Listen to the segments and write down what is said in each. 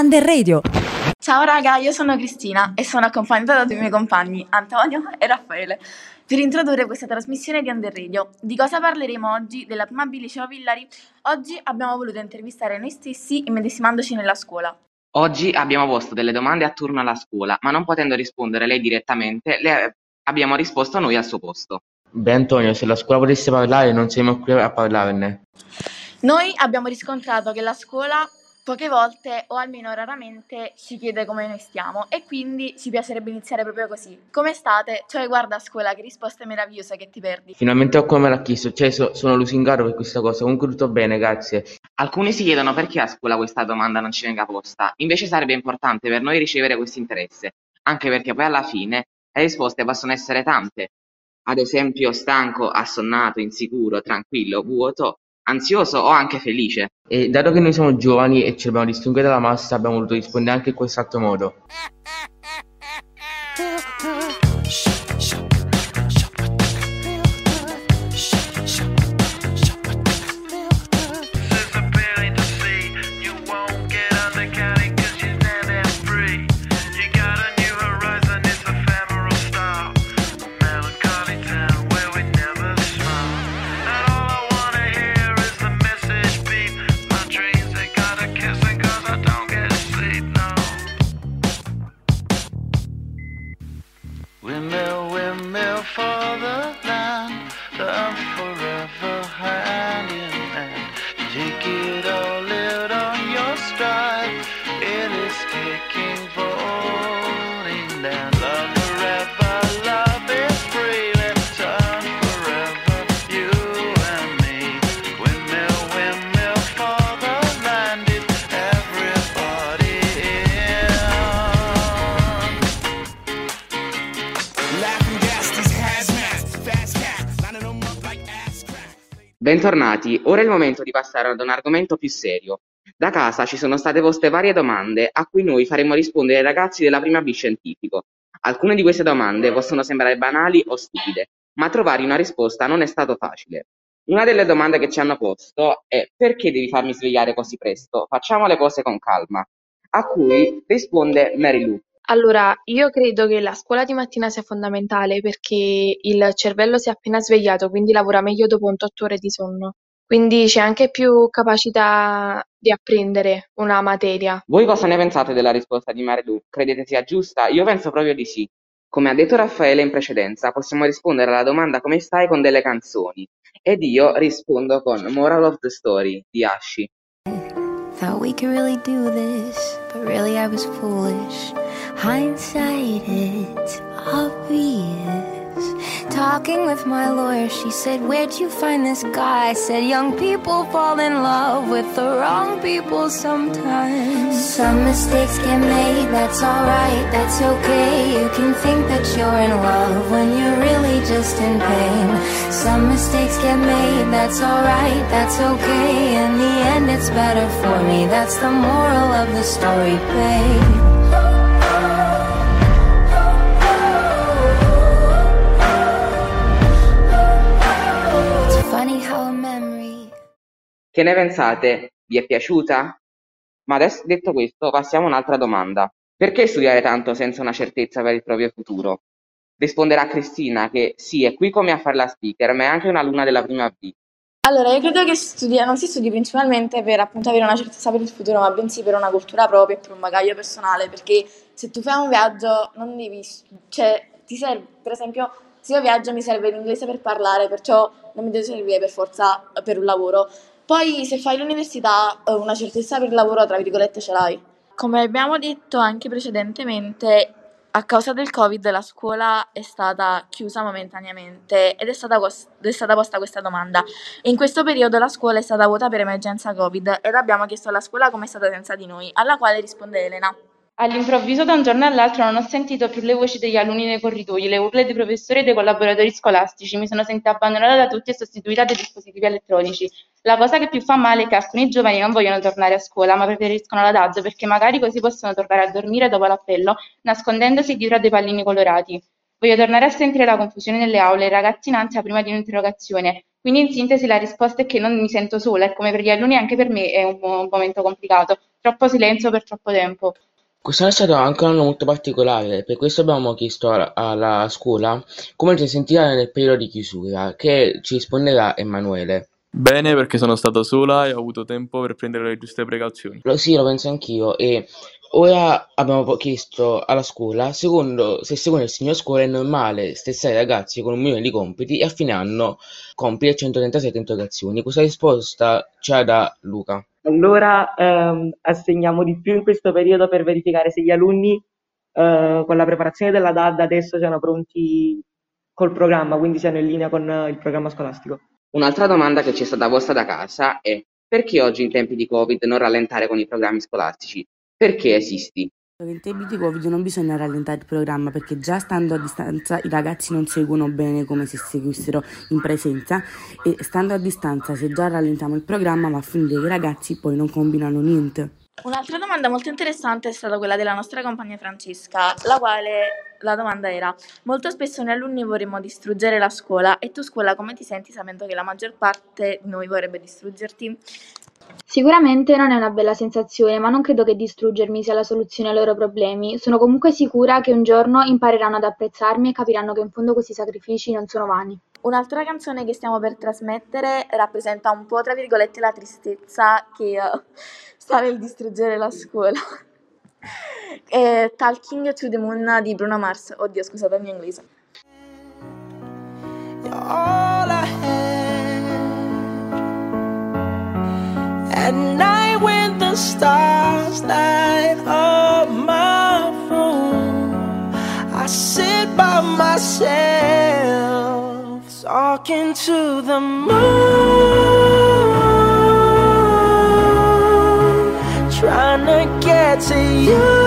Under Radio. Ciao raga, io sono Cristina e sono accompagnata da due miei compagni, Antonio e Raffaele, per introdurre questa trasmissione di Under Radio. Di cosa parleremo oggi? Della prima B liceo Villari? Oggi abbiamo voluto intervistare noi stessi immedesimandoci nella scuola. Oggi abbiamo posto delle domande a turno alla scuola, ma non potendo rispondere lei direttamente, le abbiamo risposto noi al suo posto. Beh Antonio, se la scuola potesse parlare non siamo qui a parlarne. Noi abbiamo riscontrato che la scuola poche volte o almeno raramente ci chiede come noi stiamo e quindi ci piacerebbe iniziare proprio così. Come state? Cioè guarda a scuola che risposte meravigliose che ti perdi. Finalmente ho come l'ha chiesto, cioè so- sono lusingaro per questa cosa, comunque tutto bene, grazie. Alcuni si chiedono perché a scuola questa domanda non ci venga posta, invece sarebbe importante per noi ricevere questo interesse, anche perché poi alla fine le risposte possono essere tante. Ad esempio stanco, assonnato, insicuro, tranquillo, vuoto, ansioso o anche felice. E dato che noi siamo giovani e ci dobbiamo distinguere dalla massa, abbiamo voluto rispondere anche in quest'altro modo. Bentornati, ora è il momento di passare ad un argomento più serio. Da casa ci sono state poste varie domande a cui noi faremo rispondere ai ragazzi della prima B scientifico. Alcune di queste domande possono sembrare banali o stupide, ma trovare una risposta non è stato facile. Una delle domande che ci hanno posto è perché devi farmi svegliare così presto? Facciamo le cose con calma. A cui risponde Mary Lou. Allora, io credo che la scuola di mattina sia fondamentale perché il cervello si è appena svegliato, quindi lavora meglio dopo un tot ore di sonno. Quindi c'è anche più capacità di apprendere una materia. Voi cosa ne pensate della risposta di Mary Lou? Credete sia giusta? Io penso proprio di sì. Come ha detto Raffaele in precedenza, possiamo rispondere alla domanda come stai con delle canzoni. Ed io rispondo con Moral of the Story di Ashi. Thought we could really do this, but really I was foolish. Hindsight, it's obvious. Talking with my lawyer, she said, Where'd you find this guy? I said, Young people fall in love with the wrong people sometimes. Some mistakes get made, that's alright, that's okay. You can think that you're in love when you're really just in pain. Some mistakes get made, that's alright, that's okay. In the end, it's better for me. That's the moral of the story, babe. Che ne pensate? Vi è piaciuta? Ma adesso detto questo, passiamo a un'altra domanda. Perché studiare tanto senza una certezza per il proprio futuro? Risponderà Cristina che sì, è qui come a fare la speaker, ma è anche un'alunna della prima B. Allora, io credo che studia- non si studi principalmente per appunto avere una certezza per il futuro, ma bensì per una cultura propria e per un bagaglio personale, perché se tu fai un viaggio non devi, cioè ti serve, per esempio, se io viaggio mi serve l'inglese per parlare, perciò non mi deve servire per forza per un lavoro. Poi se fai l'università eh, una certezza per il lavoro, tra virgolette, ce l'hai. Come abbiamo detto anche precedentemente, a causa del Covid la scuola è stata chiusa momentaneamente ed è stata, cos- è stata posta questa domanda. In questo periodo la scuola è stata vuota per emergenza Covid ed abbiamo chiesto alla scuola come è stata senza di noi, alla quale risponde Elena. All'improvviso, da un giorno all'altro, non ho sentito più le voci degli alunni nei corridoi, le urla dei professori e dei collaboratori scolastici. Mi sono sentita abbandonata da tutti e sostituita dai dispositivi elettronici. La cosa che più fa male è che alcuni giovani non vogliono tornare a scuola, ma preferiscono la DAD perché magari così possono tornare a dormire dopo l'appello, nascondendosi dietro a dei pallini colorati. Voglio tornare a sentire la confusione nelle aule, i ragazzi in ansia prima di un'interrogazione. Quindi in sintesi la risposta è che non mi sento sola e come per gli alunni anche per me è un momento complicato. Troppo silenzio per troppo tempo. Quest'anno è stato anche un anno molto particolare, per questo abbiamo chiesto alla, scuola come ti sentirai nel periodo di chiusura, che ci risponderà Emanuele. Bene perché sono stato sola e ho avuto tempo per prendere le giuste precauzioni. Lo, sì, lo penso anch'io e ora abbiamo chiesto alla scuola secondo, se secondo il signor scuola è normale stessare i ragazzi con un milione di compiti e a fine anno compiti e 137 interrogazioni. Questa risposta la dà Luca. Allora ehm, assegniamo di più in questo periodo per verificare se gli alunni eh, con la preparazione della DAD adesso siano pronti col programma, quindi siano in linea con il programma scolastico. Un'altra domanda che ci è stata posta da casa è perché oggi in tempi di Covid non rallentare con i programmi scolastici? Perché esisti? In tempi di Covid non bisogna rallentare il programma perché già stando a distanza i ragazzi non seguono bene come se seguissero in presenza e stando a distanza se già rallentiamo il programma va a finire che i ragazzi poi non combinano niente. Un'altra domanda molto interessante è stata quella della nostra compagna Francesca, la quale la domanda era: Molto spesso noi alunni vorremmo distruggere la scuola e tu scuola come ti senti sapendo che la maggior parte di noi vorrebbe distruggerti? Sicuramente non è una bella sensazione, ma non credo che distruggermi sia la soluzione ai loro problemi. Sono comunque sicura che un giorno impareranno ad apprezzarmi e capiranno che in fondo questi sacrifici non sono vani. Un'altra canzone che stiamo per trasmettere rappresenta un po', tra virgolette, la tristezza che eh, sta nel distruggere la scuola. È Talking to the Moon di Bruno Mars. Oddio, scusate il mio inglese. At night when the stars light up my room, I sit by myself talking to the moon, trying to get to you.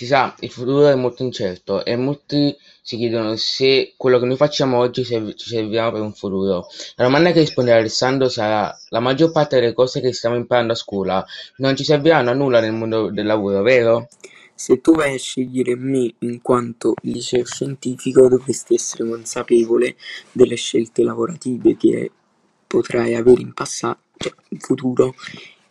Si sa, il futuro è molto incerto e molti si chiedono se quello che noi facciamo oggi serv- ci servirà per un futuro. La domanda che risponderà Alessandro sarà: la maggior parte delle cose che stiamo imparando a scuola non ci serviranno a nulla nel mondo del lavoro, vero? Se tu vai a scegliere me in quanto liceo scientifico, dovresti essere consapevole delle scelte lavorative che potrai avere in passato, in futuro,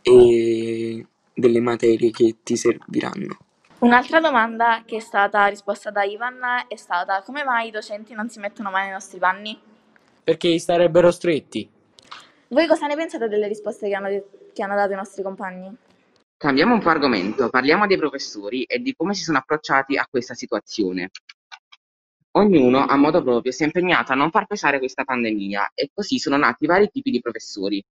e delle materie che ti serviranno. Un'altra domanda che è stata risposta da Ivan è stata: come mai i docenti non si mettono mai nei nostri panni? Perché gli starebbero stretti. Voi cosa ne pensate delle risposte che hanno, che hanno dato i nostri compagni? Cambiamo un po' argomento, parliamo dei professori e di come si sono approcciati a questa situazione. Ognuno, a modo proprio, si è impegnato a non far pesare questa pandemia e così sono nati vari tipi di professori.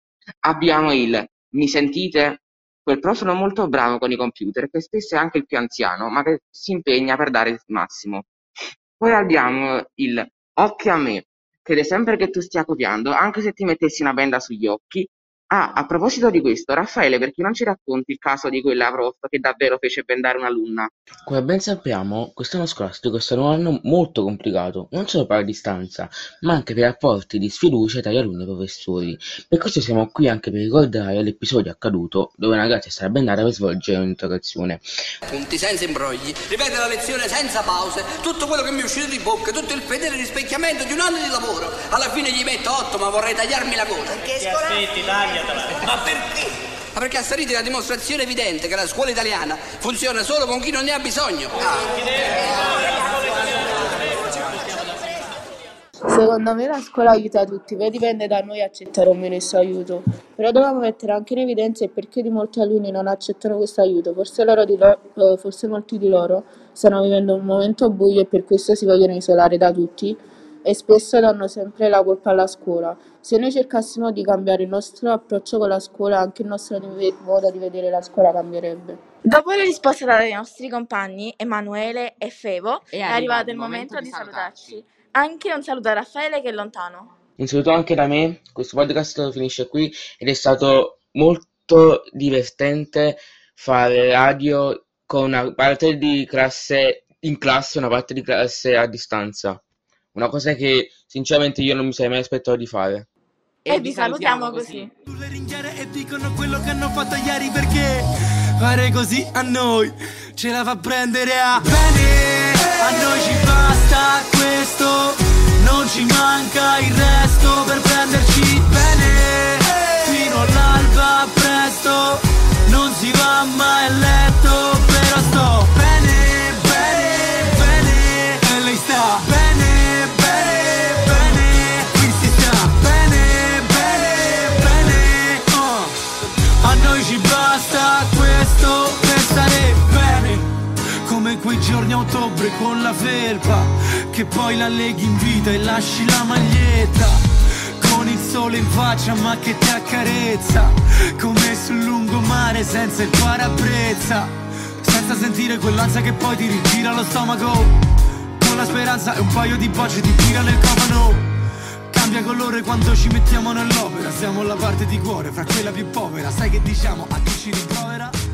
Abbiamo il mi sentite? Quel profilo molto bravo con i computer, che spesso è anche il più anziano, ma che si impegna per dare il massimo. Poi abbiamo il occhio a me, crede sempre che tu stia copiando, anche se ti mettessi una benda sugli occhi. Ah, a proposito di questo, Raffaele, perché non ci racconti il caso di quella prof che davvero fece bendare un'alunna? Come ben sappiamo, quest'anno scolastico è stato un anno molto complicato, non solo per la distanza, ma anche per i rapporti di sfiducia tra gli alunni e i professori. Per questo siamo qui anche per ricordare l'episodio accaduto dove una ragazza è stata bendata per svolgere un'interrogazione. Punti senza imbrogli, ripete la lezione senza pause, tutto quello che mi è uscito di bocca, tutto il fedele rispecchiamento di un anno di lavoro. Alla fine gli metto otto, ma vorrei tagliarmi la coda. Perché aspetti, Ma perché? Ma perché a Sariti è la dimostrazione evidente che la scuola italiana funziona solo con chi non ne ha bisogno. Secondo me la scuola aiuta tutti, poi dipende da noi accettare o meno questo aiuto. Però dobbiamo mettere anche in evidenza il perché di molti alunni non accettano questo aiuto. Forse, loro di lo- eh, forse molti di loro stanno vivendo un momento buio e per questo si vogliono isolare da tutti e spesso danno sempre la colpa alla scuola. Se noi cercassimo di cambiare il nostro approccio con la scuola, anche il nostro modo di vedere la scuola cambierebbe. Dopo le risposte date dai nostri compagni Emanuele e Fevo, È è, arrivato arrivato il momento momento di di salutarci. Anche un saluto a Raffaele che è lontano. Un saluto anche da me, questo podcast finisce qui ed è stato molto molto divertente fare radio con una parte di classe in classe e una parte di classe a distanza. Una cosa che sinceramente io non mi sarei mai aspettato di fare. E vi salutiamo così. e dicono quello che hanno fatto ieri perché fare così a noi ce la fa prendere a bene a noi ci basta questo non ci manca il resto per prenderci bene fino all'alba presto non si va mai a letto però sto bene ottobre con la felpa Che poi la leghi in vita e lasci la maglietta. Con il sole in faccia ma che ti accarezza. Come sul lungomare senza il parabrezza. Senza sentire quell'ansia che poi ti rigira lo stomaco. Con la speranza e un paio di bocce di tira nel cofano. Cambia colore quando ci mettiamo nell'opera. Siamo la parte di cuore fra quella più povera. Sai che diciamo a chi ci rimprovera?